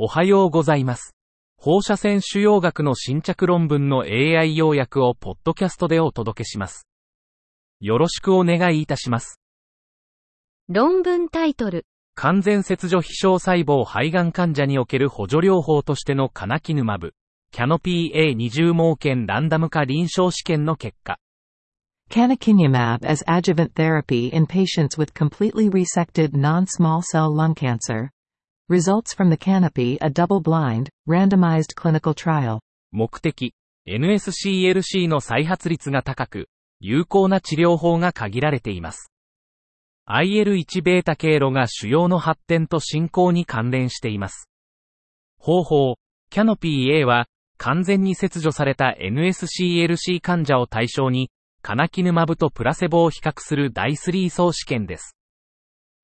おはようございます。放射線腫瘍学の新着論文の AI 要約をポッドキャストでお届けします。よろしくお願いいたします。論文タイトル、完全切除非小細胞肺がん患者における補助療法としてのカナキヌマブ、キャノピー A20 盲検ランダム化臨床試験の結果。Canakinumab as adjuvant therapy in patients with completely resected non-small cell lung cancer. Results from the Canopy a double-blind, randomized clinical trial. 目的、NSCLC の再発率が高く、有効な治療法が限られています。IL1β 経路が腫瘍の発展と進行に関連しています。方法、キャノピー A は、完全に切除された NSCLC 患者を対象に、カナキヌマブとプラセボを比較する第3層試験です。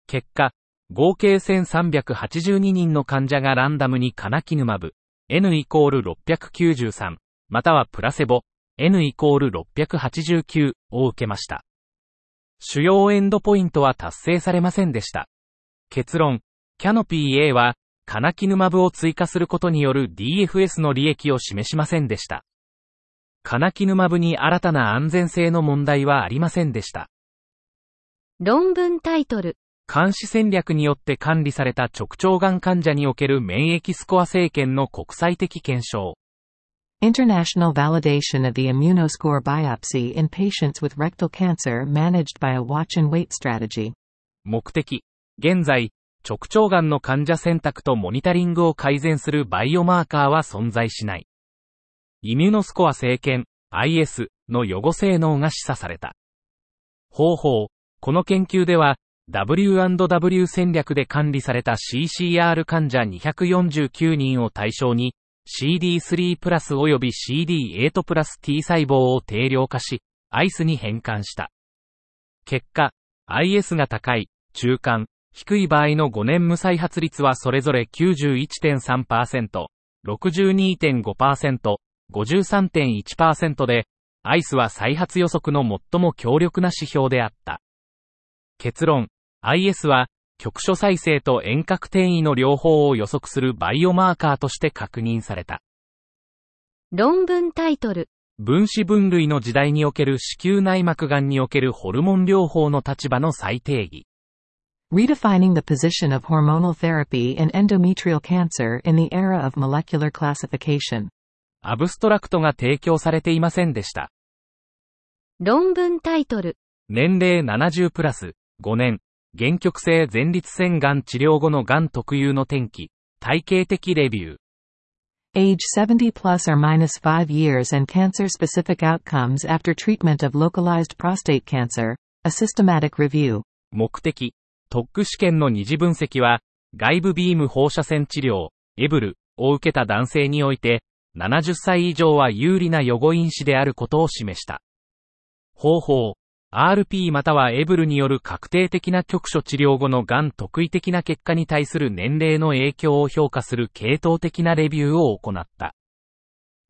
結果、合計1382人の患者がランダムにカナキヌマブ、N イコール693、またはプラセボ、N イコール689を受けました。主要エンドポイントは達成されませんでした。結論、キャノピー A は、カナキヌマブを追加することによる DFS の利益を示しませんでした。カナキヌマブに新たな安全性の問題はありませんでした。論文タイトル、監視戦略によって管理された直腸がん患者における免疫スコア政権の国際的検証。International validation of the immunoscore biopsy in patients with rectal cancer managed by a watch and wait strategy. 目的。現在、直腸がんの患者選択とモニタリングを改善するバイオマーカーは存在しない。イミュノスコア政権 IS の予後性能が示唆された。方法。この研究では、W&W 戦略で管理された CCR 患者249人を対象に、CD3 プラス及び CD8 プラス T 細胞を定量化し、ICE に変換した。結果、IS が高い、中間、低い場合の5年無再発率はそれぞれ91.3%、62.5%、53.1%で、ICE は再発予測の最も強力な指標であった。結論、IS は、局所再生と遠隔転移の両方を予測するバイオマーカーとして確認された。論文タイトル、分子分類の時代における子宮内膜がんにおけるホルモン療法の立場の再定義。Redefining the position of hormonal therapy in endometrial cancer in the era of molecular classification. アブストラクトが提供されていませんでした。論文タイトル、年齢70プラス、5年、原曲性前立腺がん治療後のがん特有の転機、体系的レビュー。Age 70 plus or minus 5 years and cancer specific outcomes after treatment of localized prostate cancer. A systematic review. 目的、特区試験の二次分析は、外部ビーム放射線治療、エブルを受けた男性において、70歳以上は有利な予後因子であることを示した。方法、RP またはエブルによる確定的な局所治療後のがん特異的な結果に対する年齢の影響を評価する系統的なレビューを行った。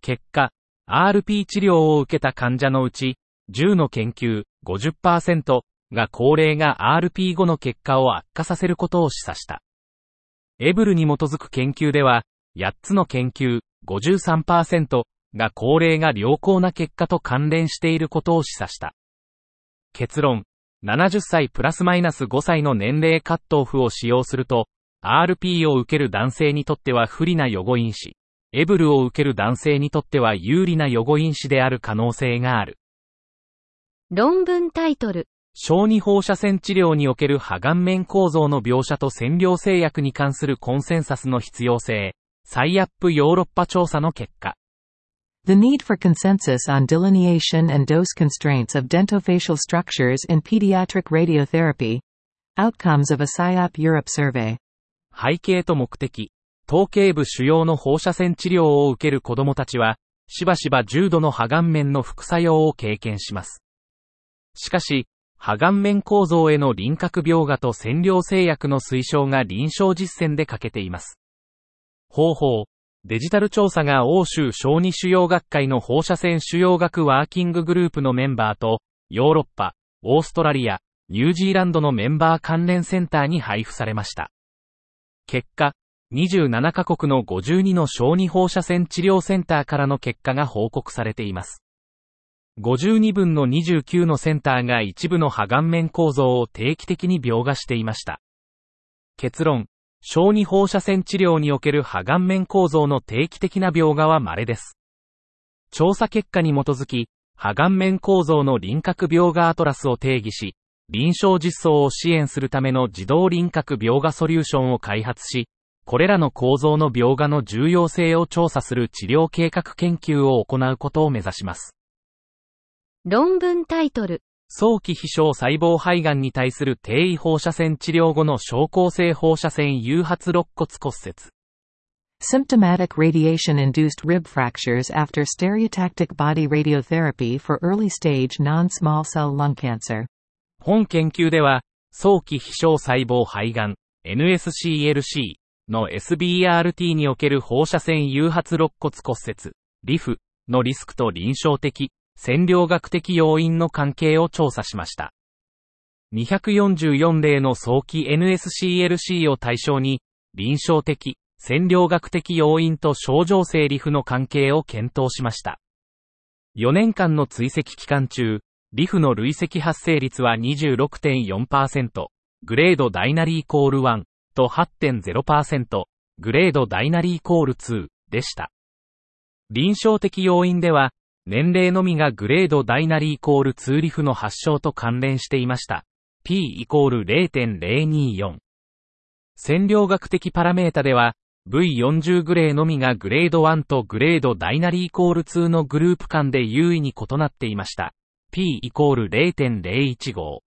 結果、RP 治療を受けた患者のうち、10の研究50%が高齢が RP 後の結果を悪化させることを示唆した。エブルに基づく研究では、8つの研究53%が高齢が良好な結果と関連していることを示唆した。結論、70歳プラスマイナス5歳の年齢カットオフを使用すると、RP を受ける男性にとっては不利な予後因子、エブルを受ける男性にとっては有利な予後因子である可能性がある。論文タイトル、小児放射線治療における破顔面構造の描写と占領制約に関するコンセンサスの必要性、サイアップヨーロッパ調査の結果。The need for consensus on delineation and dose constraints of dentofacial structures in pediatric radiotherapy. Outcomes of a PSYOP Europe survey. 背景と目的、頭頸部主要の放射線治療を受ける子供たちは、しばしば重度の破顔面の副作用を経験します。しかし、破顔面構造への輪郭描画と占領制約の推奨が臨床実践で欠けています。方法、デジタル調査が欧州小児腫瘍学会の放射線腫瘍学ワーキンググループのメンバーと、ヨーロッパ、オーストラリア、ニュージーランドのメンバー関連センターに配布されました。結果、27カ国の52の小児放射線治療センターからの結果が報告されています。52分の29のセンターが一部の破顔面構造を定期的に描画していました。結論、小児放射線治療における破顔面構造の定期的な描画は稀です。調査結果に基づき、破顔面構造の輪郭描画アトラスを定義し、臨床実装を支援するための自動輪郭描画ソリューションを開発し、これらの構造の描画の重要性を調査する治療計画研究を行うことを目指します。論文タイトル。早期非小細胞肺がんに対する低位放射線治療後の小構成放射線誘発肋骨骨折。Symptomatic radiation-induced rib fractures after stereotactic body radiotherapy for early-stage non-small cell lung cancer. 本研究では、早期非小細胞肺がん、NSCLC の SBRT における放射線誘発肋骨骨折、リフのリスクと臨床的、占領学的要因の関係を調査しました。244例の早期 NSCLC を対象に、臨床的、占領学的要因と症状性リフの関係を検討しました。4年間の追跡期間中、リフの累積発生率は26.4%、グレードダイナリーイコール1と8.0%、グレードダイナリーイコール2でした。臨床的要因では、年齢のみがグレードダイナリーイコール2リフの発症と関連していました。P イコール0.024。占領学的パラメータでは、V40 グレーのみがグレード1とグレードダイナリーイコール2のグループ間で優位に異なっていました。P イコール0.015。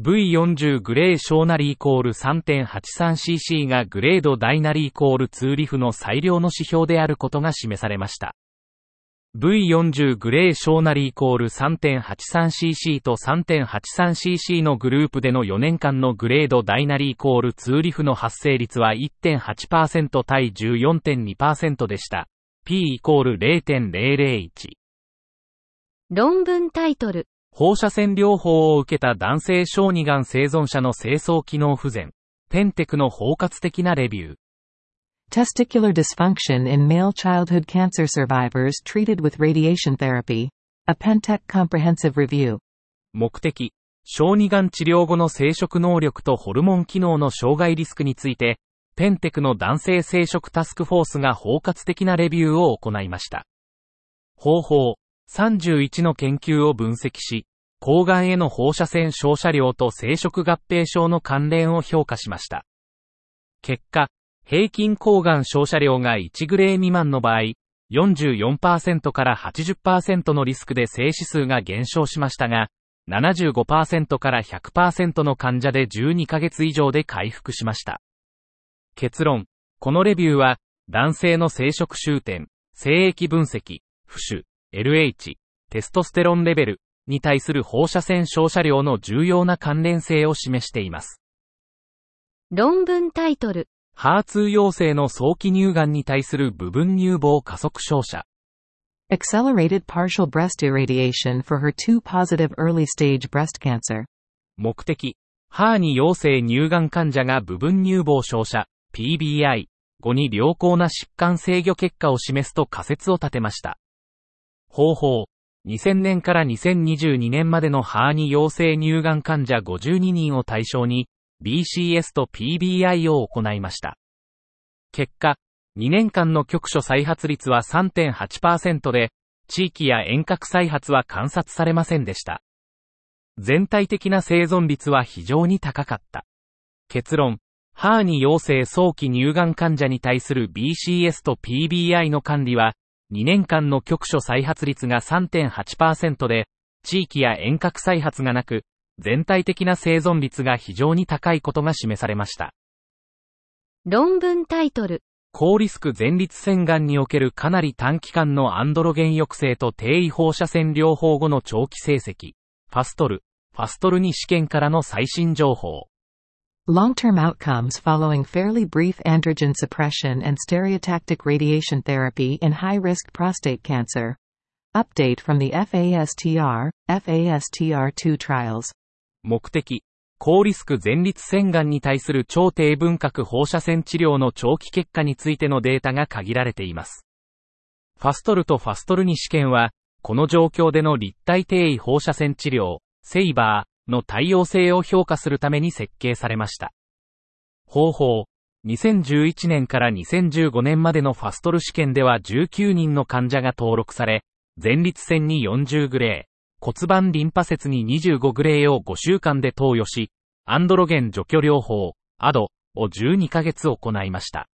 V40 グレー小なりイコール 3.83cc がグレードダイナリーイコール2リフの最良の指標であることが示されました。V40 グレー小なりイコール 3.83cc と 3.83cc のグループでの4年間のグレードダイナリーイコール2リフの発生率は1.8%対14.2%でした。P イコール0.001。論文タイトル。放射線療法を受けた男性小児がん生存者の清掃機能不全。ペンテクの包括的なレビュー。Testicular dysfunction in male childhood cancer survivors treated with radiation therapy. A Pentec comprehensive review. 目的、小児がん治療後の生殖能力とホルモン機能の障害リスクについて、ペンテクの男性生殖タスクフォースが包括的なレビューを行いました。方法、31の研究を分析し、抗がんへの放射線照射量と生殖合併症の関連を評価しました。結果、平均抗がん照射量が1グレー未満の場合、44%から80%のリスクで静止数が減少しましたが、75%から100%の患者で12ヶ月以上で回復しました。結論。このレビューは、男性の生殖終点、精液分析、浮腫、LH、テストステロンレベルに対する放射線照射量の重要な関連性を示しています。論文タイトル。ハーツ陽性の早期乳がんに対する部分乳房加速照射。Accelerated partial breast irradiation for HER2 positive early stage breast cancer. 目的、ハーニ陽性乳がん患者が部分乳房照射、PBI 後に良好な疾患制御結果を示すと仮説を立てました。方法、2000年から2022年までのハーニ陽性乳がん患者52人を対象に、BCS と PBI を行いました。結果、2年間の局所再発率は3.8%で、地域や遠隔再発は観察されませんでした。全体的な生存率は非常に高かった。結論、ハーニ陽性早期乳がん患者に対する BCS と PBI の管理は、2年間の局所再発率が3.8%で、地域や遠隔再発がなく、全体的な生存率が非常に高いことが示されました。論文タイトル。高リスク前立腺がんにおけるかなり短期間のアンドロゲン抑制と低位放射線療法後の長期成績。ファストル。ファストルに試験からの最新情報。Long-term outcomes following fairly brief androgen suppression and stereotactic radiation therapy in high-risk prostate cancer. Update from the FASTR, FASTR2 trials. 目的、高リスク前立腺がんに対する超低分核放射線治療の長期結果についてのデータが限られています。ファストルとファストル2試験は、この状況での立体定位放射線治療、セイバーの対応性を評価するために設計されました。方法、2011年から2015年までのファストル試験では19人の患者が登録され、前立腺に40グレー、骨盤リンパ節に25グレーを5週間で投与し、アンドロゲン除去療法、アドを12ヶ月行いました。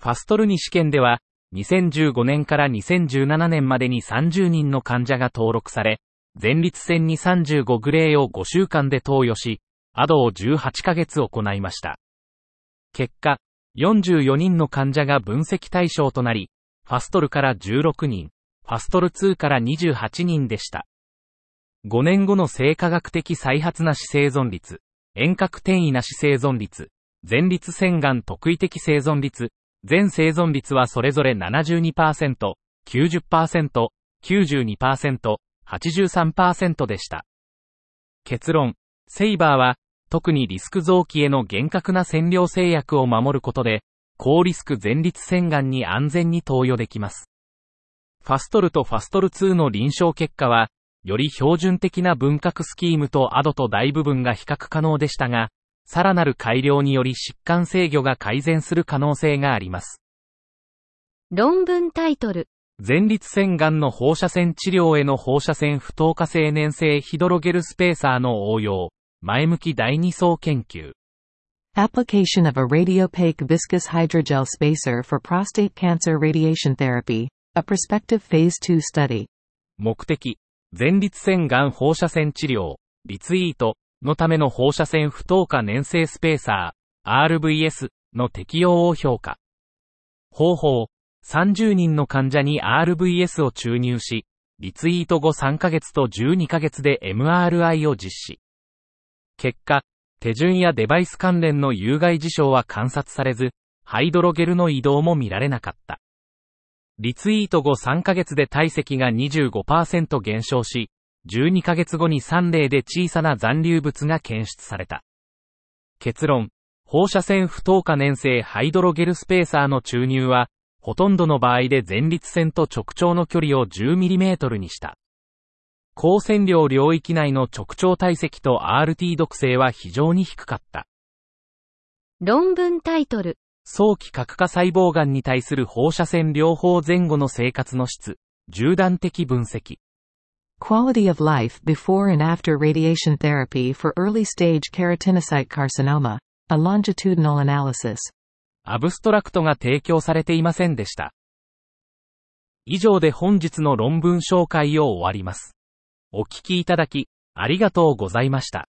ファストル2試験では、2015年から2017年までに30人の患者が登録され、前立腺に35グレーを5週間で投与し、アドを18ヶ月行いました。結果、44人の患者が分析対象となり、ファストルから16人、ファストル2から28人でした。5年後の生化学的再発な死生存率、遠隔転移な死生存率、前立腺がん特異的生存率、全生存率はそれぞれ72%、90%、92%、83%でした。結論、セイバーは特にリスク臓器への厳格な占領制約を守ることで、高リスク前立腺がんに安全に投与できます。ファストルとファストル2の臨床結果は、より標準的な分割スキームとアドと大部分が比較可能でしたが、さらなる改良により疾患制御が改善する可能性があります。論文タイトル。前立腺がんの放射線治療への放射線不透過性粘性ヒドロゲルスペーサーの応用。前向き第二層研究。Application of a radiopaque viscous hydrogel spacer for prostate cancer radiation therapy, a prospective phase 2 study. 目的、前立腺がん放射線治療、リツイートのための放射線不透過粘性スペーサー、RVS の適用を評価。方法、30人の患者に RVS を注入し、リツイート後3ヶ月と12ヶ月で MRI を実施。結果、手順やデバイス関連の有害事象は観察されず、ハイドロゲルの移動も見られなかった。リツイート後3ヶ月で体積が25%減少し、12ヶ月後に3例で小さな残留物が検出された。結論、放射線不透過粘性ハイドロゲルスペーサーの注入は、ほとんどの場合で前立腺と直腸の距離を 10mm にした。高線量領域内の直腸体積と RT 毒性は非常に低かった。論文タイトル。早期核化細胞癌に対する放射線療法前後の生活の質、縦断的分析。Quality of life before and after radiation therapy for early stage keratinocyte carcinoma, a longitudinal analysis. アブストラクトが提供されていませんでした。以上で本日の論文紹介を終わります。お聞きいただき、ありがとうございました。